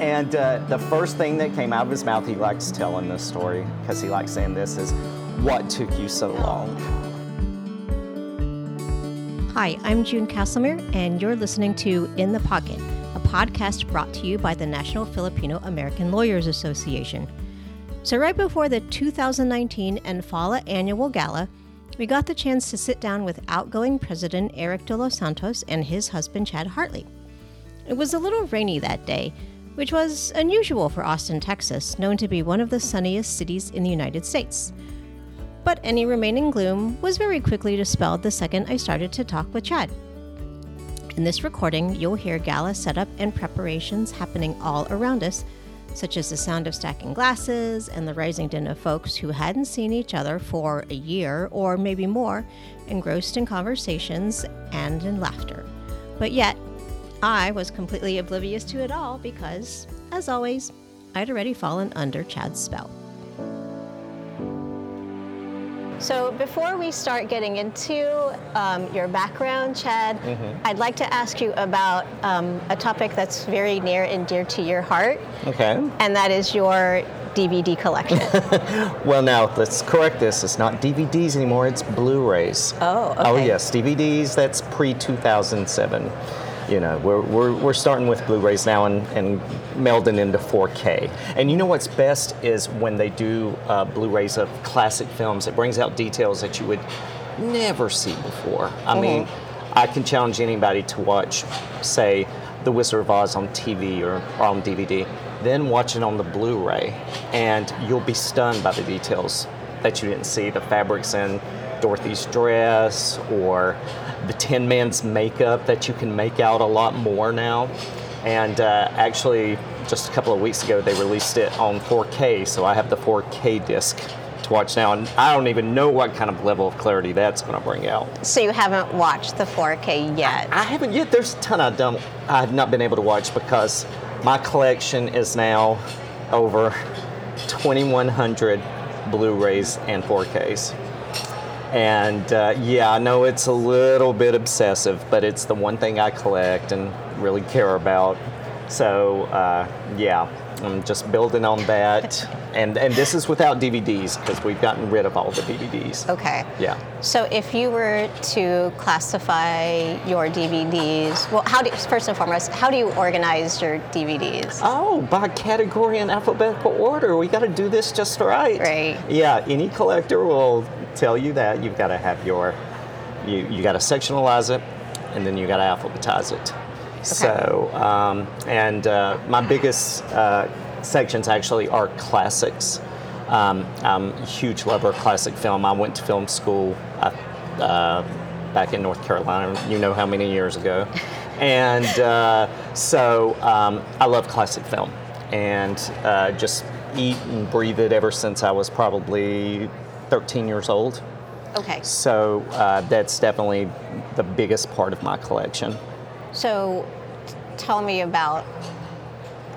And uh, the first thing that came out of his mouth, he likes telling this story because he likes saying this is, "What took you so long?" Hi, I'm June Castlemere, and you're listening to In the Pocket, a podcast brought to you by the National Filipino American Lawyers Association. So, right before the 2019 NFALA annual gala, we got the chance to sit down with outgoing President Eric de los Santos and his husband Chad Hartley. It was a little rainy that day, which was unusual for Austin, Texas, known to be one of the sunniest cities in the United States. But any remaining gloom was very quickly dispelled the second I started to talk with Chad. In this recording, you'll hear gala setup and preparations happening all around us, such as the sound of stacking glasses and the rising din of folks who hadn't seen each other for a year or maybe more, engrossed in conversations and in laughter. But yet, I was completely oblivious to it all because, as always, I'd already fallen under Chad's spell. So, before we start getting into um, your background, Chad, I'd like to ask you about um, a topic that's very near and dear to your heart, Okay. and that is your DVD collection. Well, now let's correct this. It's not DVDs anymore. It's Blu-rays. Oh, Oh yes, DVDs. That's pre 2007. You know, we're, we're, we're starting with Blu-rays now and, and melding into 4K. And you know what's best is when they do uh, Blu-rays of classic films. It brings out details that you would never see before. I mean, I can challenge anybody to watch, say, The Wizard of Oz on TV or, or on DVD, then watch it on the Blu-ray, and you'll be stunned by the details that you didn't see. The fabrics in Dorothy's dress or the Tin Man's makeup that you can make out a lot more now. And uh, actually, just a couple of weeks ago, they released it on 4K, so I have the 4K disc to watch now, and I don't even know what kind of level of clarity that's going to bring out. so, you haven't watched the 4K yet? I haven't yet. There's a ton I don't. I have not been able to watch because my collection is now over 2,100 Blu-rays and 4Ks. And uh, yeah, I know it's a little bit obsessive, but it's the one thing I collect and really care about. So uh, yeah, I'm just building on that. And and this is without DVDs because we've gotten rid of all the DVDs. Okay. Yeah. So, if you were to classify your DVDs, well, how do first and foremost, how do you organize your DVDs? Oh, by category in alphabetical order. We got to do this just right. Right. Yeah, any collector will tell you that you've got to have your, you, you got to sectionalize it, and then you got to alphabetize it. So, um, and uh, my biggest uh, sections actually are classics. Um, I'm a huge lover of classic film. I went to film school uh, uh, back in North Carolina, you know how many years ago. And uh, so um, I love classic film and uh, just eat and breathe it ever since I was probably 13 years old. Okay. So uh, that's definitely the biggest part of my collection. So, t- tell me about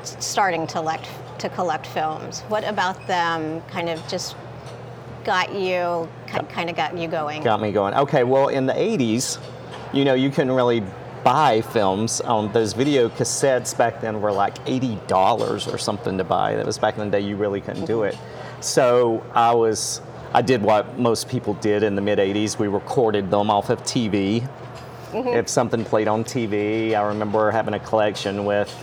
starting to collect to collect films. What about them kind of just got you kind of got you going? got me going. Okay, well, in the 80s, you know, you couldn't really buy films on those video cassettes back then were like $80 or something to buy. That was back in the day you really couldn't do it. So I was, I did what most people did in the mid 80s. We recorded them off of TV. If something played on TV, I remember having a collection with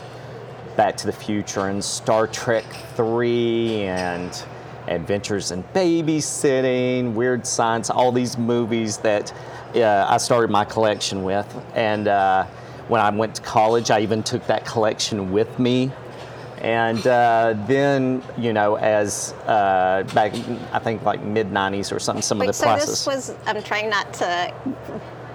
Back to the Future and Star Trek 3 and Adventures in Babysitting, Weird Science, all these movies that uh, I started my collection with. And uh, when I went to college, I even took that collection with me. And uh, then, you know, as uh, back, I think like mid 90s or something, some Wait, of the so process. this was I'm trying not to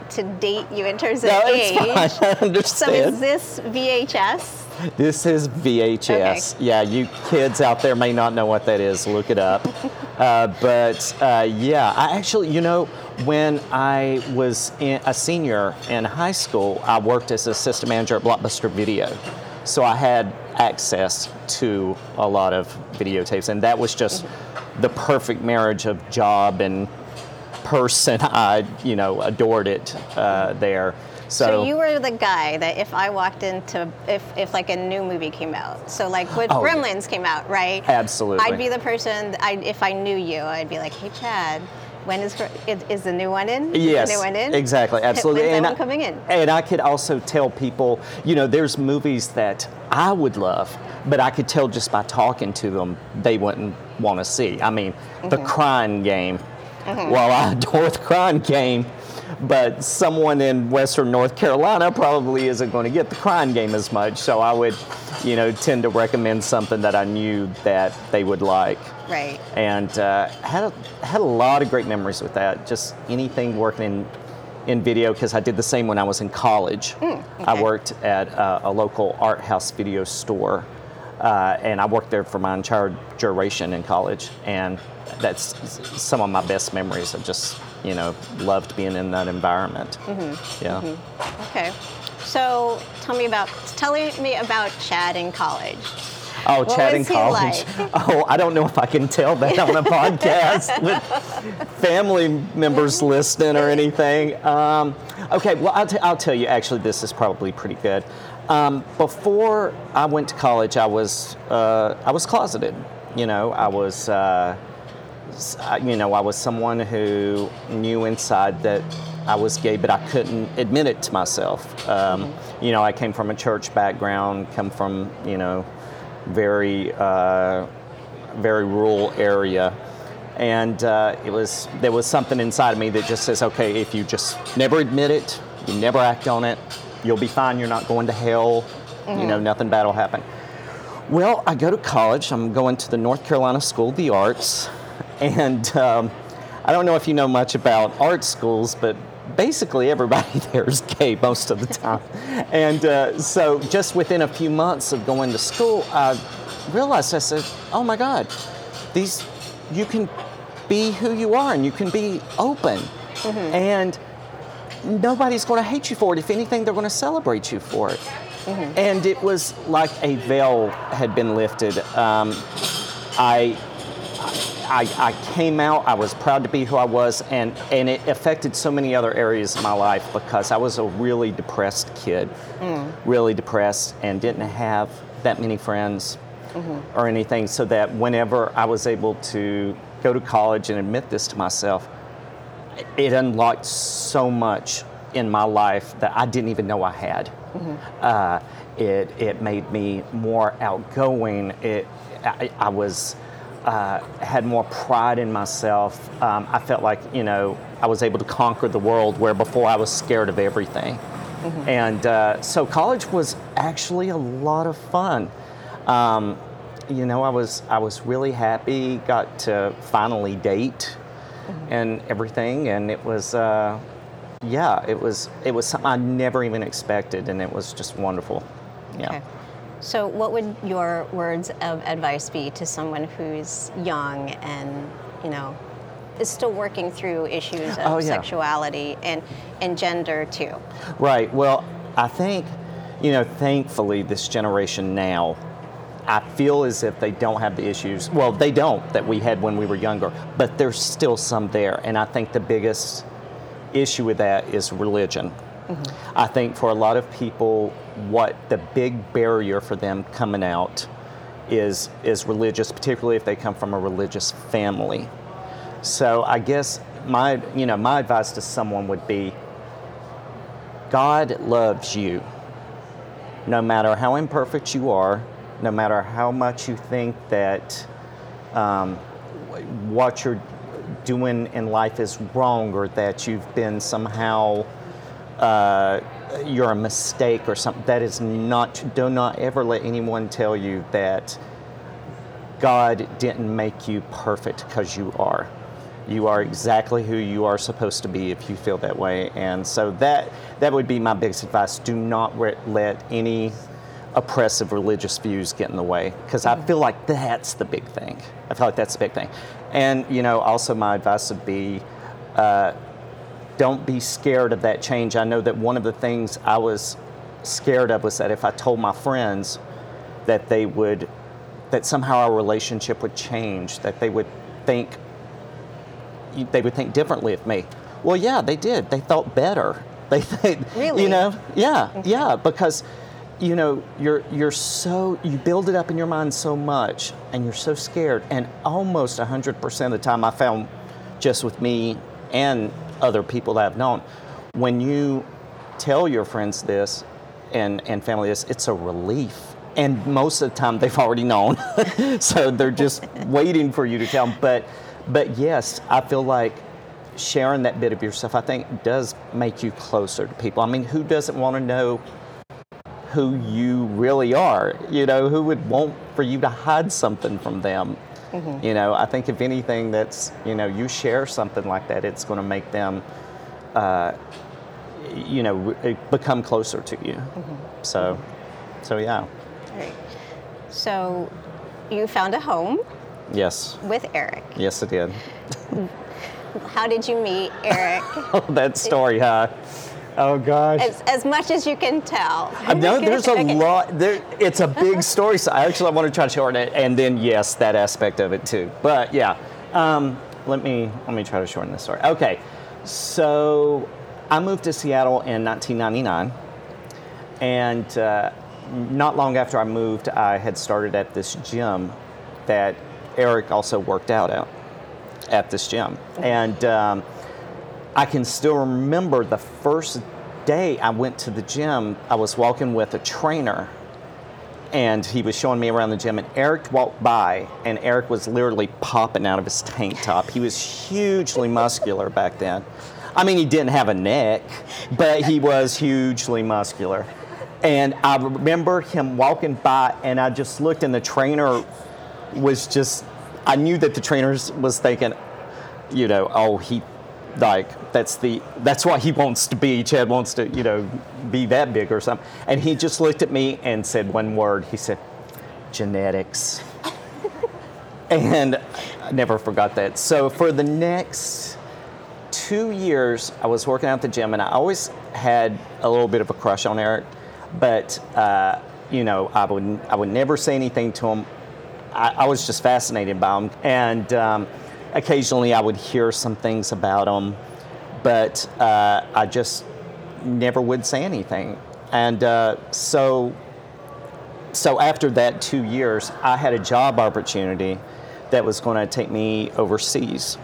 to date you in terms of no, age. it's fine. I understand. So is this VHS? This is VHS. Yeah, you kids out there may not know what that is. Look it up. uh, but uh, yeah, I actually, you know, when I was in, a senior in high school, I worked as a system manager at Blockbuster Video. So I had access to a lot of videotapes, and that was just the perfect marriage of job and person. I, you know, adored it uh, there. So, So you were the guy that if I walked into if if like a new movie came out, so like when Oh. Gremlins came out, right? Absolutely. I'd be the person. I if I knew you, I'd be like, hey Chad, when is is, the new one in? Is Yes, the new one in? exactly, absolutely. When's that and one coming in? And I could also tell people, you know, there's movies that I would love, but I could tell just by talking to them they wouldn't want to see. I mean, the Mm-hmm. Crying Game. Well, I adore the Crying Game, but someone in Western North Carolina probably isn't going to get the Crying Game as much. So I would, you know, tend to recommend something that I knew that they would like Right. and uh, had a, had a lot of great memories with that. Just anything working in in video because I did the same when I was in college. I Hmm, okay. worked at uh, a local art house video store, uh, and I worked there for my entire duration in college. And that's some of my best memories. I just you know loved being in that environment. Mm-hmm. Yeah. Okay. So tell me about tell me about Chad in college. Oh, What Chad in college. Oh, I don't know if I can tell that on a podcast with family members listening or anything. Um, okay, well, I'll, t- I'll tell you. Actually, this is probably pretty good. Um, before I went to college, I was uh, I was closeted. You know, I was. Uh, you know, I was someone who knew inside that I was gay, but I couldn't admit it to myself. Um, You know, I came from a church background, come from, you know, very, uh, very rural area. And uh, it was, there was something inside of me that just says, okay, if you just never admit it, you never act on it, you'll be fine, you're not going to hell, you know, nothing bad will happen. Well, I go to college. I'm going to the North Carolina School of the Arts. And um, I don't know if you know much about art schools, but basically everybody there is gay most of the time. and uh, so just within a few months of going to school, I realized I said, oh my God, these, you can be who you are and you can be open. And nobody's going to hate you for it. If anything, they're going to celebrate you for it. And it was like a veil had been lifted. Um, I, I, I came out. I was proud to be who I was, and and it affected so many other areas of my life because I was a really depressed kid, mm. really depressed, and didn't have that many friends mm-hmm. or anything. So that whenever I was able to go to college and admit this to myself, it unlocked so much in my life that I didn't even know I had. Mm-hmm. Uh, it, it made me more outgoing. It, I, I was uh, had more pride in myself. Um, I felt like you know I was able to conquer the world where before I was scared of everything. And uh, so college was actually a lot of fun. Um, you know, I was I was really happy. Got to finally date and everything, and it was. Uh, yeah, it was it was something I never even expected, and it was just wonderful. Yeah. Okay. So, what would your words of advice be to someone who's young and, you know, is still working through issues of Oh, yeah. sexuality and, and gender too? Right. Well, I think, you know, thankfully, this generation now, I feel as if they don't have the issues. Well, they don't that we had when we were younger, but there's still some there. And I think the biggest issue with that is religion. I think for a lot of people, what the big barrier for them coming out is is religious, particularly if they come from a religious family. So I guess my you know my advice to someone would be God loves you. No matter how imperfect you are, no matter how much you think that um, what you're doing in life is wrong or that you've been somehow uh, you're a mistake or something. That is not. Do not ever let anyone tell you that God didn't make you perfect because you are. You are exactly who you are supposed to be if you feel that way. And so that that would be my biggest advice. Do not re- let any oppressive religious views get in the way because I feel like that's the big thing. I feel like that's the big thing. And you know, also my advice would be uh, don't be scared of that change. I know that one of the things I was scared of was that if I told my friends that they would, that somehow our relationship would change, that they would think, they would think differently of me. Well, yeah, they did. They thought better. They think, Really? you know, yeah, yeah, because you know you're you're so you build it up in your mind so much, and you're so scared, and almost hundred percent of the time, I found just with me and other people that I've known, when you tell your friends this and and family this, it's a relief. And most of the time, they've already known, so they're just waiting for you to tell them. But but yes, I feel like sharing that bit of yourself, I think, does make you closer to people. I mean, who doesn't want to know who you really are? You know, who would want for you to hide something from them? You know, I think if anything, that's you know, you share something like that, it's going to make them, uh, you know, become closer to you. So, so yeah, All right. So you found a home yes, with Eric. yes, it did. How did you meet Eric? Oh, that story, huh? Oh gosh. as, as much as you can tell. I know there's a Okay. lot. There, it's a big story. So I actually want to try to shorten it, and then yes, that aspect of it too. But yeah, um, let me let me try to shorten this story. Okay, so I moved to Seattle in 1999, and uh, not long after I moved, I had started at this gym that Eric also worked out at at this gym, and. Um, I can still remember the first day I went to the gym, I was walking with a trainer and he was showing me around the gym and Eric walked by and Eric was literally popping out of his tank top. He was hugely muscular back then. I mean, he didn't have a neck, but he was hugely muscular. And I remember him walking by and I just looked and the trainer was just I knew that the trainer was thinking, you know, oh, he like that's the that's why he wants to be. Chad wants to, you know, be that big or something. And he just looked at me and said one word. He said, genetics. and I never forgot that. So for the next two years, I was working out the gym, and I always had a little bit of a crush on Eric, but uh, you know, I would I would never say anything to him. I, I was just fascinated by him, and um, occasionally I would hear some things about him, but uh, I just never would say anything. And uh, so, so after that two years, I had a job opportunity that was going to take me overseas.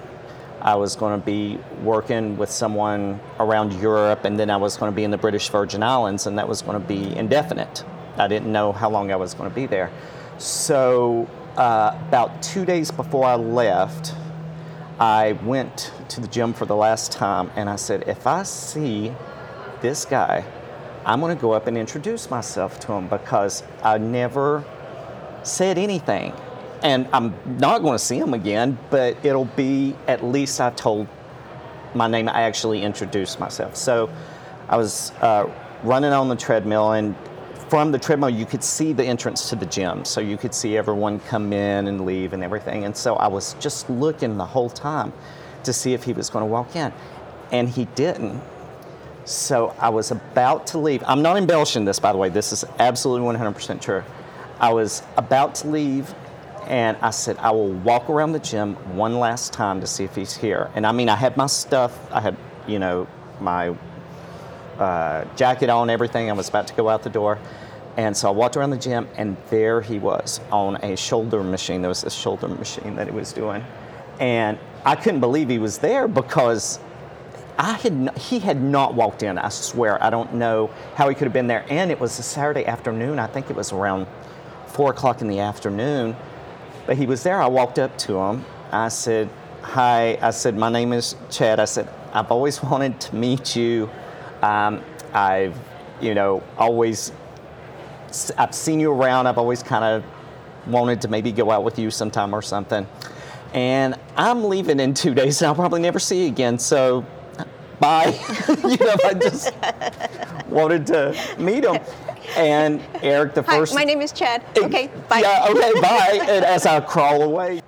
I was going to be working with someone around Europe, and then I was going to be in the British Virgin Islands, and that was going to be indefinite. I didn't know how long I was going to be there. So, uh, about two days before I left, I went to the gym for the last time, and I said, if I see this guy, I'm going to go up and introduce myself to him because I never said anything. And I'm not going to see him again, but it'll be at least I told my name. I actually introduced myself. So I was uh, running on the treadmill, and from the treadmill, you could see the entrance to the gym. So you could see everyone come in and leave and everything. And so I was just looking the whole time to see if he was going to walk in. And he didn't. So I was about to leave. I'm not embellishing this, by the way. This is absolutely 100% true. I was about to leave, and I said, I will walk around the gym one last time to see if he's here. And I mean, I had my stuff. I had, you know, my uh, jacket on, everything. I was about to go out the door. And so I walked around the gym, and there he was on a shoulder machine. There was this shoulder machine that he was doing. And I couldn't believe he was there because I had n- he had not walked in. I swear. I don't know how he could have been there. And it was a Saturday afternoon. I think it was around four o'clock in the afternoon. But he was there. I walked up to him. I said, "Hi." I said, "My name is Chad." I said, "I've always wanted to meet you. Um, I've, you know, always I've seen you around. I've always kind of wanted to maybe go out with you sometime or something. And I'm leaving in two days, and I'll probably never see you again. So, bye. you know, I just wanted to meet him. And Eric, the Hi, first. my name is Chad. Okay, bye. Yeah, okay, bye. And as I crawl away.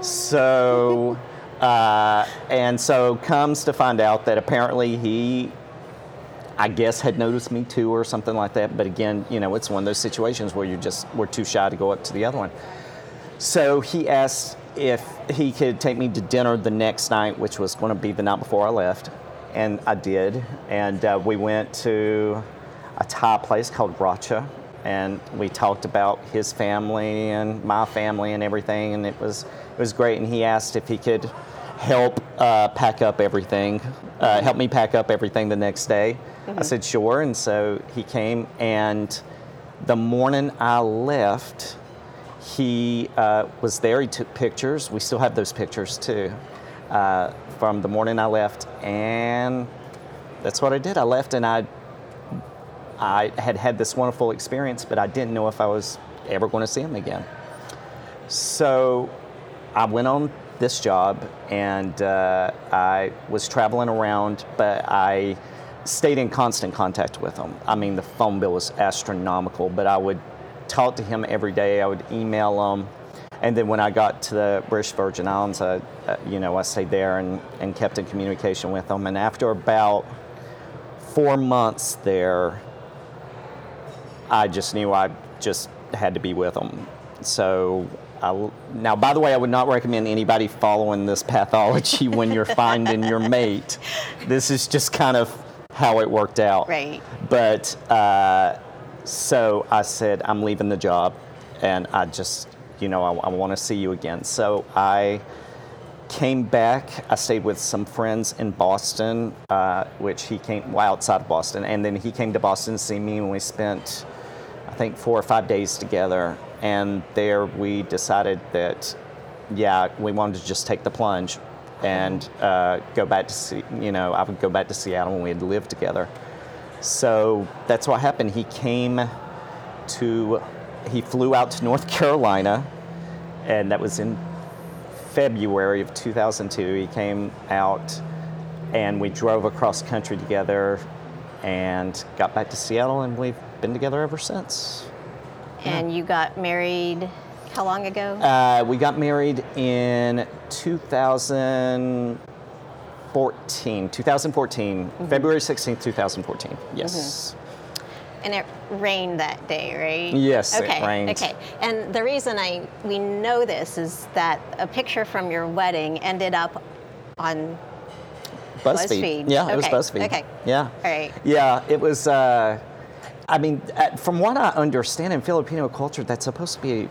So, uh, and so comes to find out that apparently he, I guess, had noticed me too or something like that. But again, you know, it's one of those situations where you just were too shy to go up to the other one. So he asked if he could take me to dinner the next night, which was going to be the night before I left. and I did. And uh, we went to a Thai place called Racha, and we talked about his family and my family and everything, and it was it was great. And he asked if he could help uh, pack up everything, uh, help me pack up everything the next day. I said sure, and so he came. And the morning I left, he uh, was there. He took pictures. We still have those pictures too uh, from the morning I left, and that's what I did. I left, and I I had had this wonderful experience, but I didn't know if I was ever going to see him again. So I went on this job, and uh, I was traveling around, but I stayed in constant contact with him. I mean, the phone bill was astronomical, but I would talk to him every day. I would email him. And then when I got to the British Virgin Islands, I, uh, you know, I stayed there and, and kept in communication with him. And after about four months there, I just knew I just had to be with him. So I, now, by the way, I would not recommend anybody following this pathology when you're finding your mate. This is just kind of how it worked out. Right. But uh, so I said, I'm leaving the job, and I just, you know, I, I want to see you again. So I came back. I stayed with some friends in Boston, uh, which he came well, outside of Boston, and then he came to Boston to see me, and we spent, I think, four or five days together. And there we decided that, yeah, we wanted to just take the plunge and uh, go back to see, you know, I would go back to Seattle when we had lived together. So that's what happened. He came to, he flew out to North Carolina, and that was in February of 2002. He came out, and we drove across country together, and got back to Seattle, and we've been together ever since. And you got married how long ago? Uh, we got married in 2014. 2014, February 16th, 2014. Yes. and it rained that day, right? Yes, it okay, rained. Okay. And the reason I we know this is that a picture from your wedding ended up on BuzzFeed. BuzzFeed. Yeah, it was Okay, BuzzFeed. okay. Yeah. All right. Yeah, it was. Uh, I mean, uh, from what I understand in Filipino culture, that's supposed to be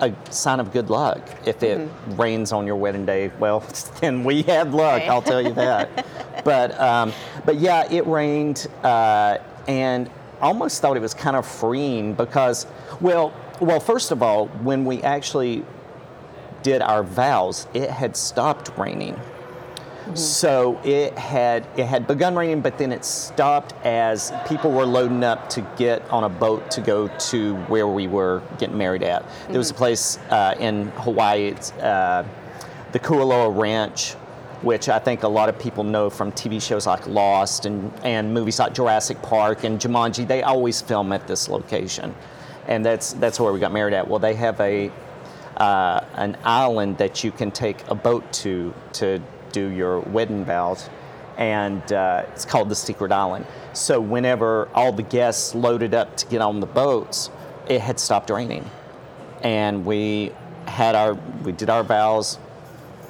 a sign of good luck. If it Mm-hmm. rains on your wedding day, well, then we had luck. Right. I'll tell you that. but um, but yeah, it rained, uh, and almost thought it was kind of freeing because, well, well, first of all, when we actually did our vows, it had stopped raining. So it had it had begun raining, but then it stopped as people were loading up to get on a boat to go to where we were getting married at. There was a place uh, in Hawaii, it's, uh, the Kualoa Ranch, which I think a lot of people know from TV shows like Lost and, and movies like Jurassic Park and Jumanji. They always film at this location, and that's that's where we got married at. Well, they have a uh, an island that you can take a boat to to do your wedding vows, and uh, it's called the Secret Island. So whenever all the guests loaded up to get on the boats, it had stopped raining, and we had our we did our vows,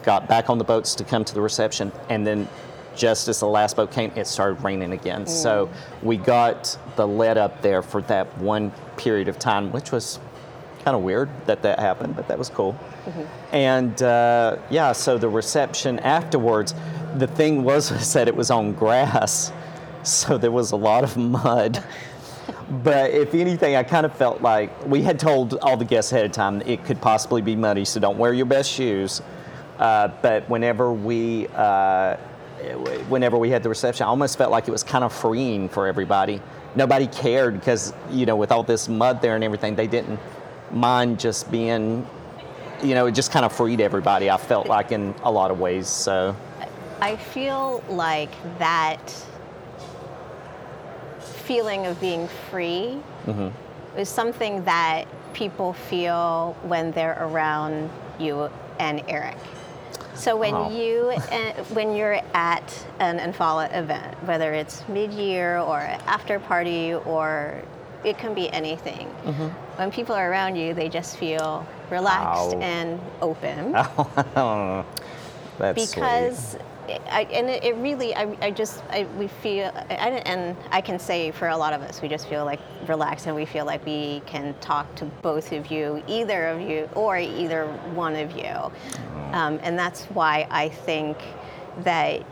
got back on the boats to come to the reception, and then just as the last boat came, it started raining again. So we got the lead up there for that one period of time, which was kind of weird that that happened, but that was cool. And uh, yeah, so the reception afterwards, the thing was that it was on grass, so there was a lot of mud. But if anything, I kind of felt like we had told all the guests ahead of time it could possibly be muddy, so don't wear your best shoes. Uh, but whenever we uh, whenever we had the reception, I almost felt like it was kind of freeing for everybody. Nobody cared because you know with all this mud there and everything, they didn't mind just being, you know, it just kind of freed everybody. I felt like in a lot of ways. So I feel like that feeling of being free Mm-hmm. is something that people feel when they're around you and Eric. So when Wow. you uh, when you're at an NFALA event, whether it's mid-year or after party or it can be anything. Mm-hmm. When people are around you, they just feel relaxed Ow. and open that's because I, and it, it really, I, I just, I, we feel, I, and I can say for a lot of us, we just feel like relaxed and we feel like we can talk to both of you, either of you, or either one of you. Um, and that's why I think that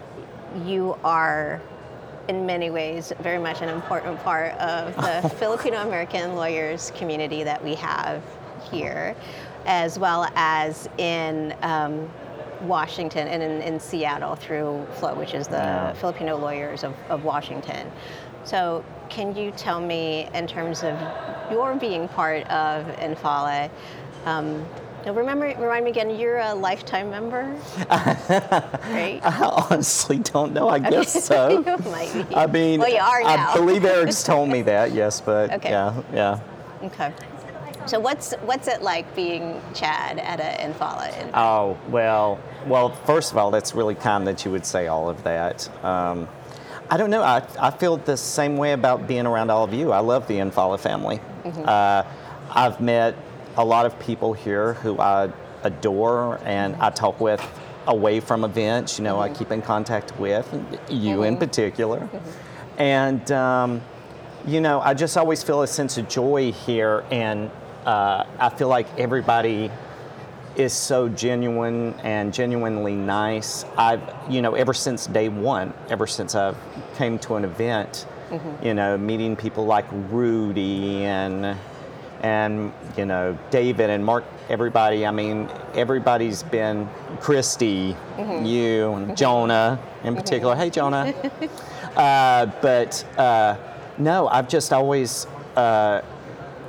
you are, in many ways, very much an important part of the Filipino American lawyers community that we have here, as well as in. Um, Washington and in, in, Seattle through FLOW, which is the yeah. Filipino Lawyers of, of Washington. So, can you tell me, in terms of your being part of NFALA, um, remember, remind me again, you're a lifetime member, right? I honestly don't know. I guess so. you might be. I mean, well, you are now. I believe Eric's told me that, yes, but okay. yeah, yeah. Okay. So what's what's it like being Chad at a NFALA? Oh well, well. First of all, that's really kind that you would say all of that. Um, I don't know. I, I feel the same way about being around all of you. I love the NFALA family. Mm-hmm. Uh, I've met a lot of people here who I adore and I talk with away from events. You know, mm-hmm. I keep in contact with you mm-hmm. in particular, mm-hmm. and. Um, you know, I just always feel a sense of joy here, and uh, I feel like everybody is so genuine and genuinely nice. I've, you know, ever since day one, ever since I've came to an event, mm-hmm. you know, meeting people like Rudy and and you know David and Mark, everybody. I mean, everybody's been Christy, mm-hmm. you, and mm-hmm. Jonah in mm-hmm. particular. Hey, Jonah. uh, but uh, no, I've just always. Uh,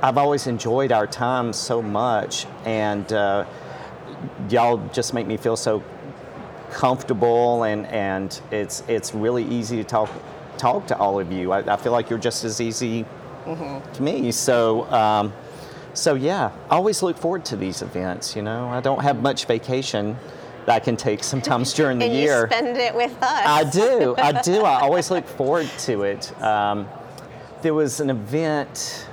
I've always enjoyed our time so much, and uh, y'all just make me feel so comfortable, and, and it's it's really easy to talk talk to all of you. I, I feel like you're just as easy mm-hmm. to me. So. Um, so yeah, I always look forward to these events. You know, I don't have much vacation that I can take sometimes during the and year. You spend it with us. I do. I do. I always look forward to it. Um, there was an event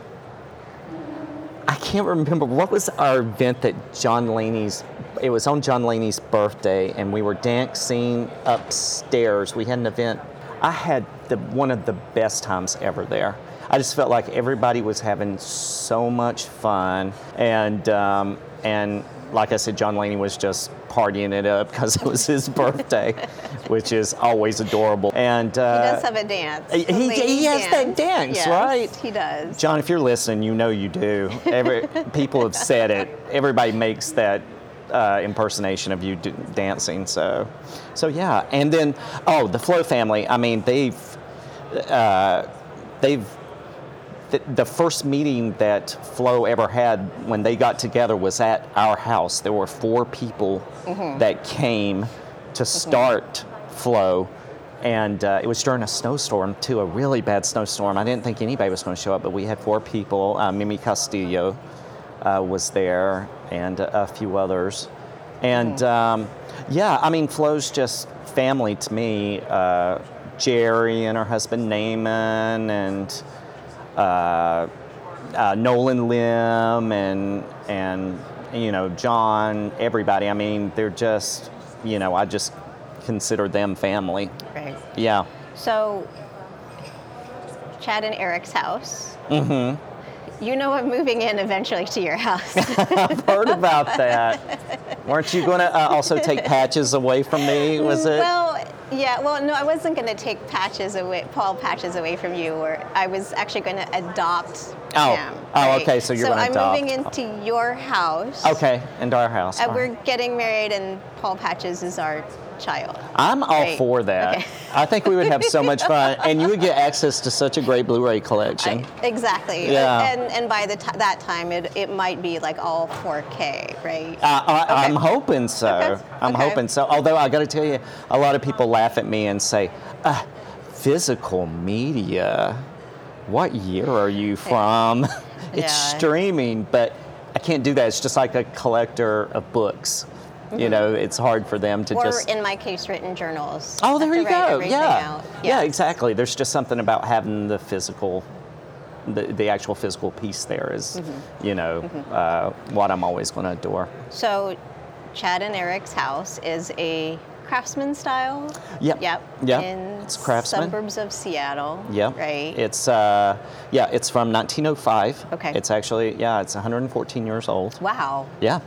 I can't remember what was our event that John Laney's. It was on John Laney's birthday, and we were dancing upstairs. We had an event. I had the, one of the best times ever there. I just felt like everybody was having so much fun, and um, and like I said, John Laney was just partying it up because it was his birthday, which is always adorable. And uh, he does have a dance. He, he has dance. that dance, yes, right? He does. John, if you're listening, you know you do. Every people have said it. Everybody makes that uh, impersonation of you d- dancing. So, so yeah. And then, oh, the Flow family. I mean, they've uh, they've the, the first meeting that FLOW ever had when they got together was at our house. There were four people mm-hmm. that came to mm-hmm. start mm-hmm. Flow. And uh, it was during a snowstorm, too, a really bad snowstorm. I didn't think anybody was going to show up, but we had four people. Uh, Mimi Castillo uh, was there, and a, few others. And mm-hmm. um, yeah, I mean, FLOW's just family to me. Uh, Jerry and her husband Naaman, and Nolan Lim and and you know John, everybody. I mean, they're just you know I just consider them family. Right. Yeah. So, Chad and Eric's house. Mm-hmm. You know I'm moving in eventually to your house. I've heard about that. Weren't you going to uh, also take patches away from me? Was it? Well, yeah, well, no, I wasn't going to take patches away, Paul patches away from you, or I was actually going to adopt oh. him. Oh, right? okay, so you're so going to adopt. So I'm moving into your house. Okay, into our house. Uh, and we're getting married, and Paul Patches is our child. I'm all right. for that. Okay. I think we would have so much fun, and you would get access to such a great Blu-ray collection. I, exactly. Yeah. And and by the t- that time, it, it might be like all 4K, right? Uh, I, am hoping so. Okay. I'm hoping so. Although I got to tell you, a lot of people laugh at me and say, uh, "Physical media." What year are you from? it's yeah. streaming, but I can't do that. It's just like a collector of books. Mm-hmm. You know, it's hard for them to just or just. in my case, written journals. Oh, there you go. Yeah. yeah. yeah, exactly. There's just something about having the physical, the, the actual physical piece there is, mm-hmm. you know, mm-hmm. uh, what I'm always going to adore. So, Chad and Eric's house is a craftsman style. Yep. Yep. Yep. In It's craftsman. suburbs of Seattle. Yep. Right. It's uh, yeah, it's from 1905. Okay. It's actually yeah, it's 114 years old. wow. Yeah,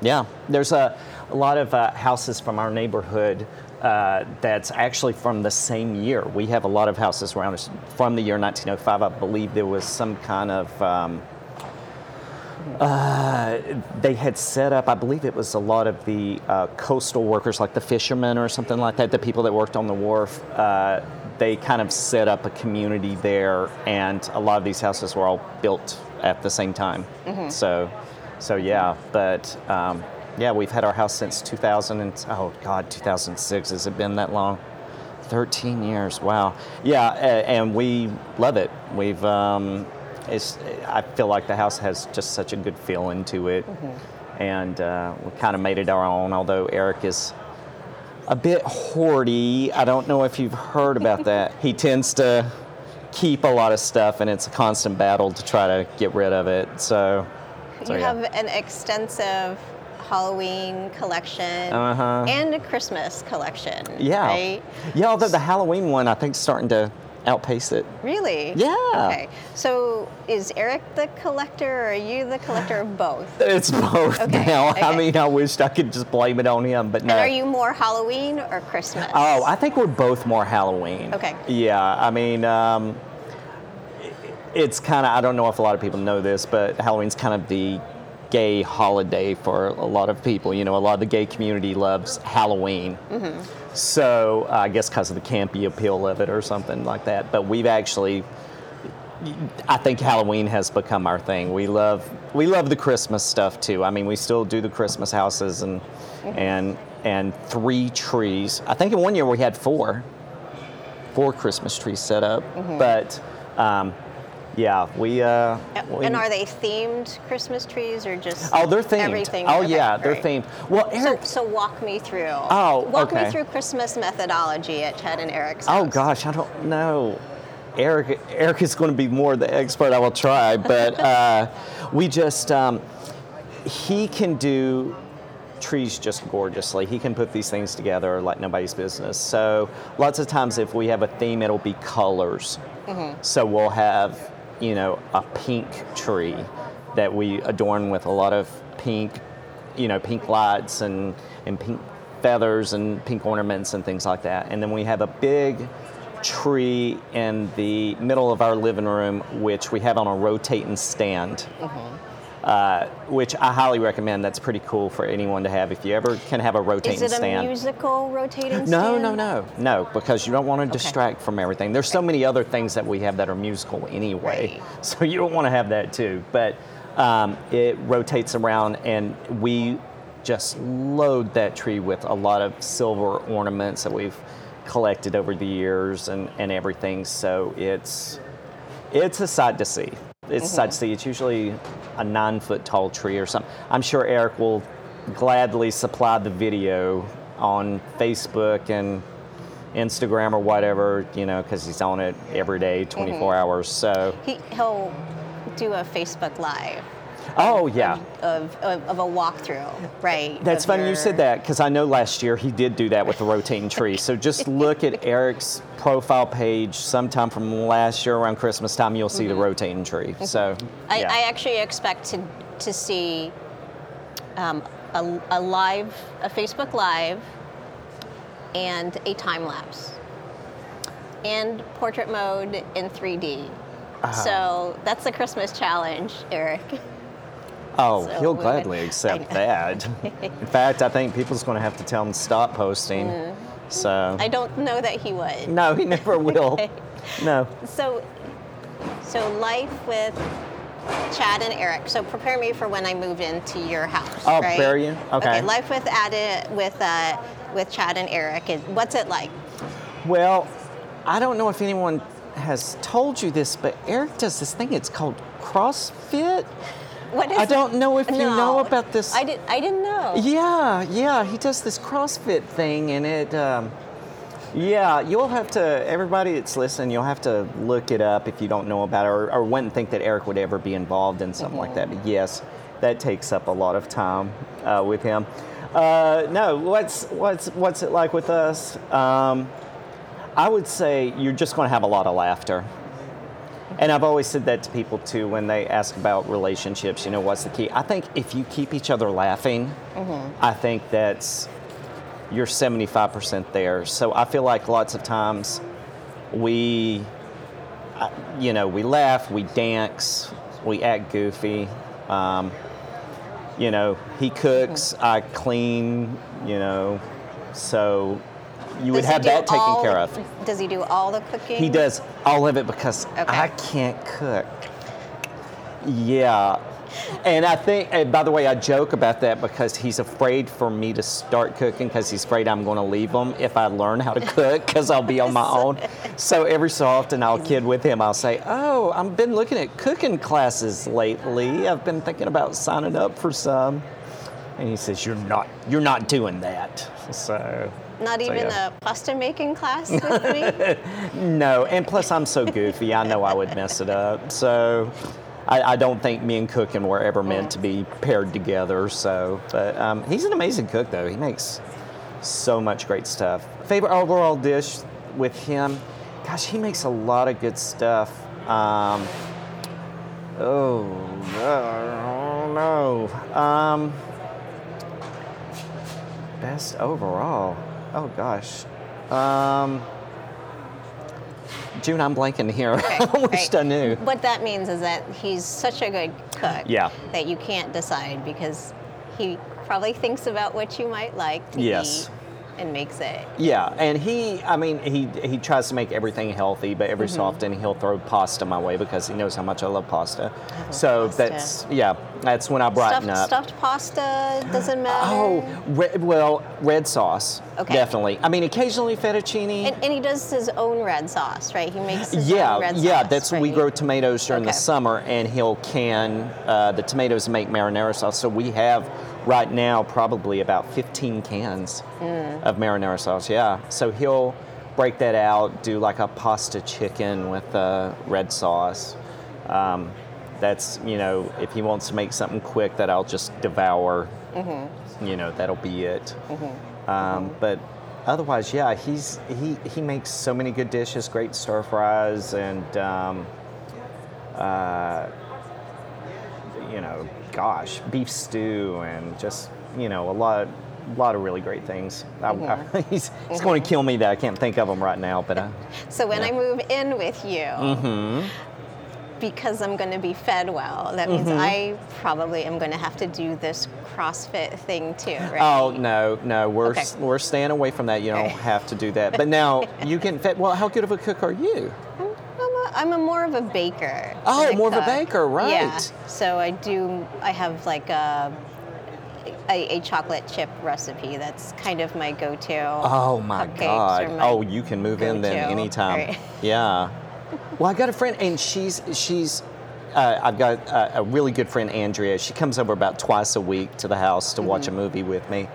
yeah. There's a, a lot of uh, houses from our neighborhood uh, that's actually from the same year. We have a lot of houses around us from the year 1905. I believe there was some kind of. Um, uh, they had set up, I believe it was a lot of the uh, coastal workers, like the fishermen or something like that, the people that worked on the wharf. Uh, they kind of set up a community there, and a lot of these houses were all built at the same time. So, so yeah, but um, yeah, we've had our house since 2000 and oh god, 2006. Has it been that long? 13 years. Wow. Yeah, and we love it. We've um, it's. I feel like the house has just such a good feeling to it, and uh, we kind of made it our own. Although Eric is a bit hoardy. I don't know if you've heard about that. he tends to keep a lot of stuff, and it's a constant battle to try to get rid of it. So, so you yeah. have an extensive Halloween collection Uh-huh. and a Christmas collection. yeah, Right? yeah. Although the Halloween one, I think, is starting to outpace it. Really? Yeah. Okay. So is Eric the collector or are you the collector of both? It's both Okay, now. I mean, I wished I could just blame it on him, but no. And are you more Halloween or Christmas? Oh, I think we're both more Halloween. Okay. Yeah, I mean, um, it's kind of, I don't know if a lot of people know this, but Halloween's kind of the gay holiday for a lot of people. You know, a lot of the gay community loves Halloween. So uh, I guess because of the campy appeal of it or something like that. But we've actually, I think Halloween has become our thing. We love we love the Christmas stuff too. I mean, we still do the Christmas houses and and and three trees. I think in one year we had four four Christmas trees set up. But um, yeah, we, uh, we and are they themed Christmas trees or just oh they're themed. everything? Oh Okay, yeah, they're right. themed. Well, So, Eric. so walk me through. Oh, walk okay. me through Christmas methodology at Chad and Eric's. Oh gosh, I don't know. Eric, Eric is going to be more the expert. I will try, but uh, we just um, he can do trees just gorgeously. He can put these things together like nobody's business. So lots of times, if we have a theme, it'll be colors. So we'll have you know a pink tree that we adorn with a lot of pink, you know, pink lights and and pink feathers and pink ornaments and things like that. And then we have a big tree in the middle of our living room, which we have on a rotating stand. Mm-hmm. Uh, which I highly recommend. That's pretty cool for anyone to have if you ever can have a rotating stand. Is it a stand. musical rotating No, stand? no, no, no, no, because you don't want to distract from everything. There's so many other things that we have that are musical anyway, Right. so you don't want to have that too. But um, it rotates around, and we just load that tree with a lot of silver ornaments that we've collected over the years and, and everything. So it's it's a sight to see. It's sight to see. It's usually a nine foot tall tree or something. I'm sure Eric will gladly supply the video on Facebook and Instagram or whatever, you know, because he's on it every day, 24 mm-hmm. hours. So, He, he'll do a Facebook Live oh, yeah. of, of, of a walkthrough, right? That's funny you said that because I know last year he did do that with the rotating tree. So just look at Eric's profile page sometime from last year around Christmas time, you'll see the rotating tree. So, Mm-hmm. I, yeah. I actually expect to, to see um, a, a live, a Facebook Live, and a time lapse, and portrait mode in 3D. Uh-huh. So that's the Christmas challenge, Eric. Oh, So he'll gladly accept that. In fact, I think people's going to have to tell him to stop posting. So Mm. I don't know that he would. no, he never will. Okay. No. So, so life with Chad and Eric. So prepare me for when I move into your house. Oh, right? prepare you? Okay. life with Ada, with uh, with Chad and Eric. Is, what's it like? Well, I don't know if anyone has told you this, but Eric does this thing. It's called CrossFit. What is? I don't know if you No. know about this. I did. I didn't know. Yeah, yeah, he does this CrossFit thing, and it. Um, yeah, you'll have to. Everybody that's listening, you'll have to look it up if you don't know about it, or, or wouldn't think that Eric would ever be involved in something like that. But yes, that takes up a lot of time uh, with him. Uh, no, what's what's what's it like with us? Um, I would say you're just going to have a lot of laughter. And I've always said that to people too when they ask about relationships. You know, what's the key? I think if you keep each other laughing, I think that's you're 75% there. So I feel like lots of times we, you know, we laugh, we dance, we act goofy. Um, you know, he cooks, I clean. You know, so you would have that taken care of. Does he do all the cooking? He does all of it because Okay. I can't cook. Yeah. And I think, and by the way, I joke about that because he's afraid for me to start cooking because he's afraid I'm going to leave him if I learn how to cook because I'll be on my own. So every so often I'll kid with him. I'll say, Oh, I've been looking at cooking classes lately. I've been thinking about signing up for some. And he says, You're not, you're not doing that. So. Not so, even yeah. a pasta making class with me? No, and plus I'm so goofy, I know I would mess it up. So I, I don't think me and cooking were ever meant to be paired together. So, but um, he's an amazing cook, though. He makes so much great stuff. Favorite overall dish with him? Gosh, he makes a lot of good stuff. Um, oh, no, no. Um, best overall. Oh gosh. Um, June, I'm blanking here. I wished right. I knew. What that means is that he's such a good cook Yeah. that you can't decide because he probably thinks about what you might like to Yes. eat and makes it. Yeah, and he, I mean, he he tries to make everything healthy, but every Mm-hmm. so often he'll throw pasta my way because he knows how much I love pasta. so pasta. that's yeah, that's when I brighten Stuffed, up. stuffed pasta doesn't matter. Oh, re- well, red sauce, Okay. definitely. I mean, occasionally fettuccine. And, and he does his own red sauce, right? He makes his yeah, own red sauce. yeah, sauce. that's we grow tomatoes during the summer, and he'll can uh, the tomatoes and make marinara sauce. So we have right now probably about 15 cans Mm. of marinara sauce. Yeah, so he'll break that out, do like a pasta chicken with uh, red sauce. Um, that's you know, if he wants to make something quick that I'll just devour, Mm-hmm. you know, that'll be it. Um, but otherwise, yeah, he's he he makes so many good dishes, great stir fries, and um, uh, you know, gosh, beef stew, and just you know a lot. A lot of really great things. I, I, he's he's going to kill me that I can't think of them right now, but I, So when I move in with you, Mm-hmm. because I'm going to be fed well, that means Mm-hmm. I probably am going to have to do this CrossFit thing too, right? Oh no, no, we're Okay. we're staying away from that. You don't have to do that. But now you can. fit- Well, how good of a cook are you? I'm a more of a baker. Oh, more of a baker, right. Yeah. So I do. I have like a, a a chocolate chip recipe. That's kind of my go-to. Oh my God! my Oh, you can move in then anytime. right. Yeah. Well, I got a friend, and she's she's. Uh, I've got a, a really good friend, Andrea. She comes over about twice a week to the house to watch a movie with me.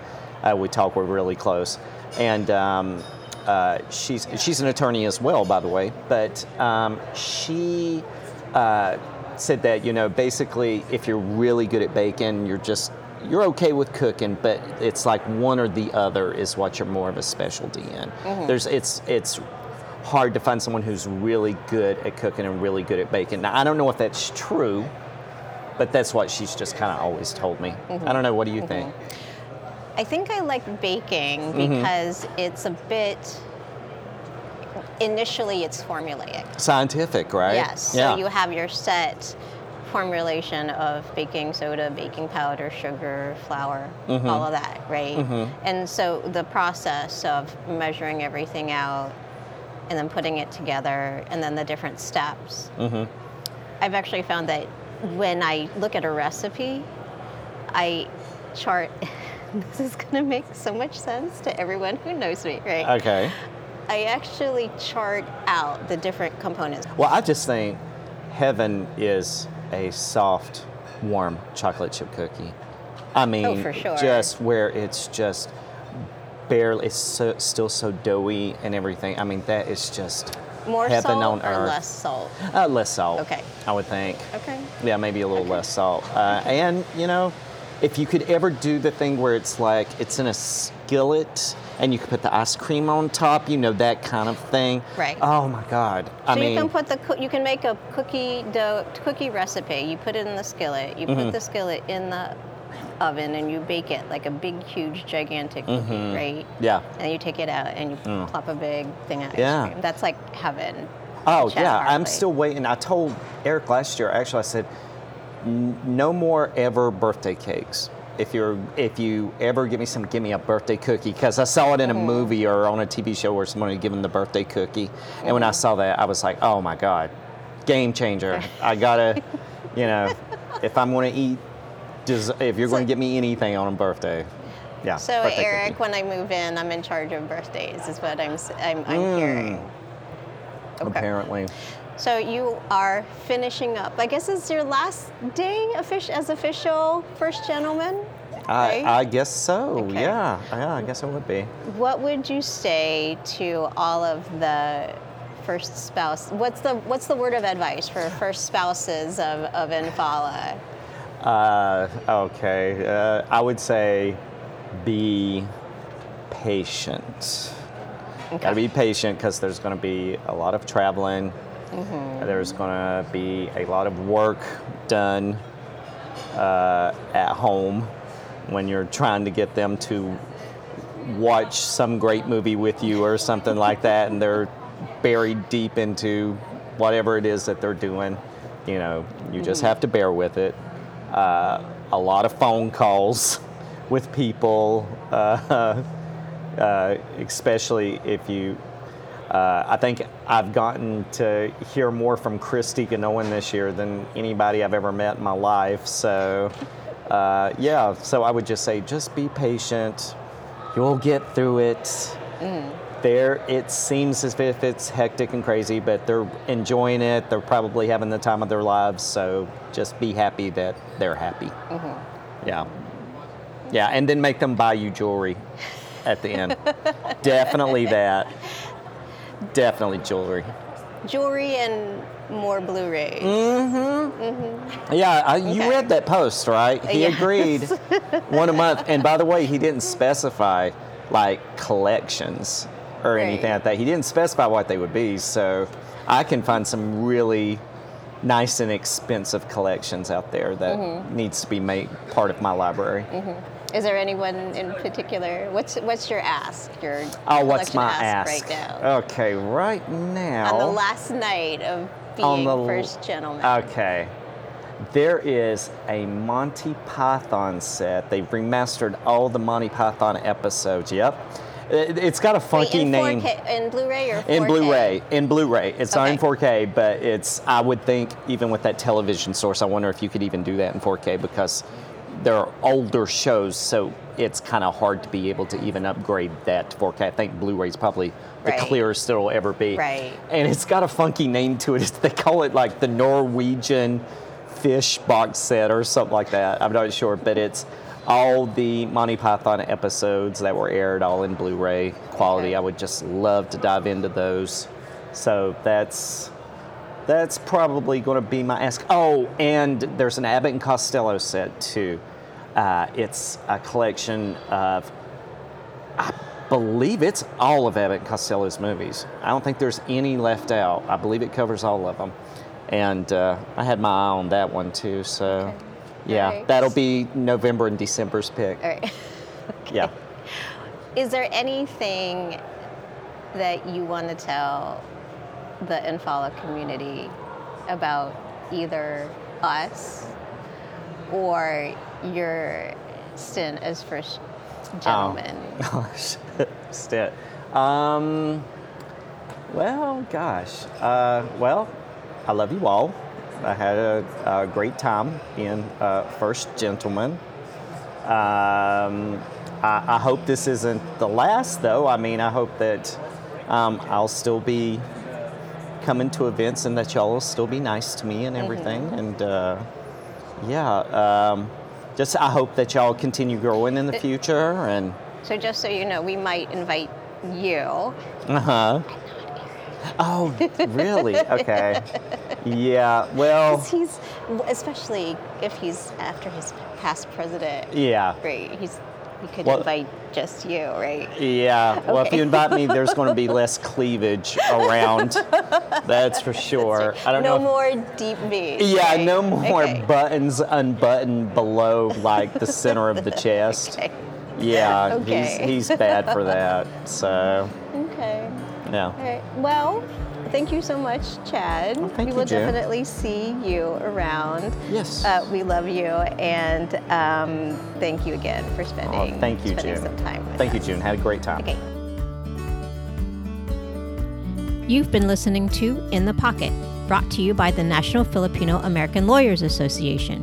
Uh, we talk. We're really close, and um, uh, she's she's an attorney as well, by the way. But um, she uh, said that you know basically, if you're really good at baking, you're just you're okay with cooking, but it's like one or the other is what you're more of a specialty in. There's it's it's hard to find someone who's really good at cooking and really good at baking. Now I don't know if that's true, but that's what she's just kind of always told me. I don't know. What do you think? I think I like baking Mm-hmm. because it's a bit. Initially, it's formulaic. Scientific, right? Yes. So you have your set formulation of baking soda, baking powder, sugar, flour, Mm-hmm. all of that, right? And so the process of measuring everything out and then putting it together and then the different steps. Mm-hmm. I've actually found that when I look at a recipe, I chart. this is going to make so much sense to everyone who knows me, right? Okay. I actually chart out the different components. Well, I just think heaven is a soft, warm chocolate chip cookie. I mean, Oh, for sure. just where it's just barely, it's so, still so doughy and everything. I mean, that is just More heaven salt on or earth. less salt? Uh, less salt. Okay. I would think. Okay. Yeah, maybe a little less salt. Uh, and, you know, if you could ever do the thing where it's like it's in a skillet and you can put the ice cream on top, you know that kind of thing. Right. Oh my God. I So mean, you can put the you can make a cookie dough cookie recipe. You put it in the skillet. You Mm-hmm. put the skillet in the oven and you bake it like a big, huge, gigantic cookie, Mm-hmm. right? yeah. And you take it out and you plop a big thing of ice Yeah. cream. That's like heaven. Oh yeah, I'm still waiting. I told Eric last year. Actually, I said, "N- no more ever birthday cakes. If you're if you ever give me some, give me a birthday cookie because I saw it in a Mm-hmm. movie or on a TV show where somebody had given the birthday cookie, and when I saw that, I was like, oh my god, game changer. I gotta, you know, if I'm gonna eat, des- if you're So- gonna get me anything on a birthday, yeah. So birthday Eric, cookie. when I move in, I'm in charge of birthdays. Is what I'm I'm, I'm Mm. hearing. Okay. apparently. So you are finishing up. I guess it's your last day offic- as official first gentleman. I, right? I guess so. Okay. Yeah, yeah. I guess it would be. What would you say to all of the first spouse? What's the what's the word of advice for first spouses of of NFALA? Uh, okay. Uh, I would say be patient. Gotta be patient because there's going to be a lot of traveling. There's going to be a lot of work done uh, at home when you're trying to get them to watch some great movie with you or something like that, and they're buried deep into whatever it is that they're doing. You know, you just have to bear with it. Uh, a lot of phone calls with people, uh, uh, especially if you. Uh, I think I've gotten to hear more from Christy Ganoan this year than anybody I've ever met in my life. So, uh, yeah, so I would just say just be patient. You'll get through it. There, it seems as if it's hectic and crazy, but they're enjoying it. They're probably having the time of their lives. So just be happy that they're happy. Yeah. Yeah, and then make them buy you jewelry at the end. Definitely that. Definitely jewelry. Jewelry and more Blu-rays. Mm-hmm. Yeah, I, you Okay. read that post, right? He Yes. agreed one a month. And by the way, he didn't specify like collections or Right. anything like that. He didn't specify what they would be. So I can find some really nice and expensive collections out there that Mm-hmm. needs to be made part of my library. Is there anyone in particular? What's what's your ask? Your Oh, what's my ask, ask? right now? Okay, right now. On the last night of On being the first gentleman. Okay. There is a Monty Python set. They've remastered all the Monty Python episodes. Yep. It, has got a Wait, funky in name. 4K, in Blu-ray or 4K? In Blu-ray, in Blu-ray, it's not in 4K, but it's. I would think even with that television source, I wonder if you could even do that in 4K because there are older shows, so it's kind of hard to be able to even upgrade that to 4K. I think Blu-ray is probably the Right. clearest it'll ever be. Right. And it's got a funky name to it. It's, they call it like the Norwegian fish box set or something like that. I'm not sure, but it's all the Monty Python episodes that were aired all in Blu-ray quality. Okay. I would just love to dive into those. So that's that's probably going to be my ask. Oh, and there's an Abbott and Costello set too. Uh, it's a collection of, I believe it's all of Abbott and Costello's movies. I don't think there's any left out. I believe it covers all of them. And uh, I had my eye on that one too. So, Okay. yeah, Alright. that'll be November and December's pick. All right. Yeah. Is there anything that you want to tell the NFALA community about either us or your stint as first gentleman? Gosh, Stit. Um, well, gosh. Uh, well, I love you all. I had a, a great time being uh, first gentleman. Um, I, I hope this isn't the last, though. I mean, I hope that um, I'll still be coming to events and that y'all will still be nice to me and everything. And uh, yeah, um, just I hope that y'all continue growing in the future and. So just so you know, we might invite you. Uh huh. Oh, really? Okay. Yeah. Well, he's, especially if he's after his past president, Yeah. Great. He's he could Well- invite just you, right? Yeah. Well, if you invite me, there's going to be less cleavage around. That's for sure. I don't no know. No more deep V. Yeah, right? no more Okay. buttons unbuttoned below like the center of the chest. Okay. Yeah, Okay. he's he's bad for that. So Okay. yeah. All right. Well, thank you so much, Chad. thank we you, will Jen. definitely see you around. Yes. Uh, we love you, and um, thank you again for spending. Oh, thank you, spending June. some time with us. Thank you. June. Had a great time. Okay. You've been listening to In the Pocket, brought to you by the National Filipino American Lawyers Association.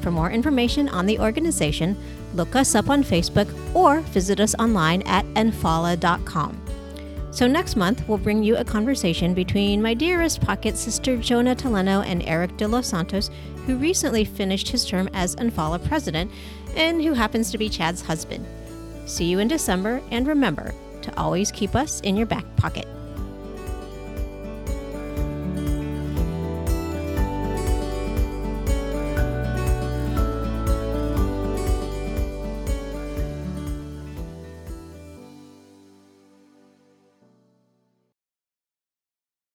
For more information on the organization, look us up on Facebook or visit us online at nfala.com. So, next month, we'll bring you a conversation between my dearest pocket sister Jonah Taleno and Eric de los Santos, who recently finished his term as NFALA president and who happens to be Chad's husband. See you in December, and remember to always keep us in your back pocket.